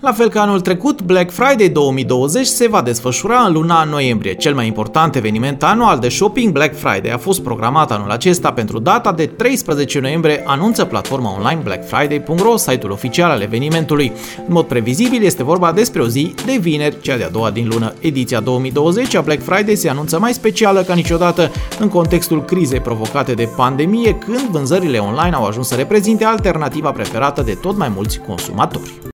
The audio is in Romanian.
La fel ca anul trecut, Black Friday 2020 se va desfășura în luna noiembrie. Cel mai important eveniment anual de shopping Black Friday a fost programat anul acesta pentru data de 13 noiembrie, anunță platforma online blackfriday.ro, site-ul oficial al evenimentului. În mod previzibil este vorba despre o zi de vineri, cea de-a doua din lună. Ediția 2020 a Black Friday se anunță mai specială ca niciodată în contextul crizei provocate de pandemie, când vânzările online au ajuns să reprezinte alternativa preferată de tot mai mulți consumatori.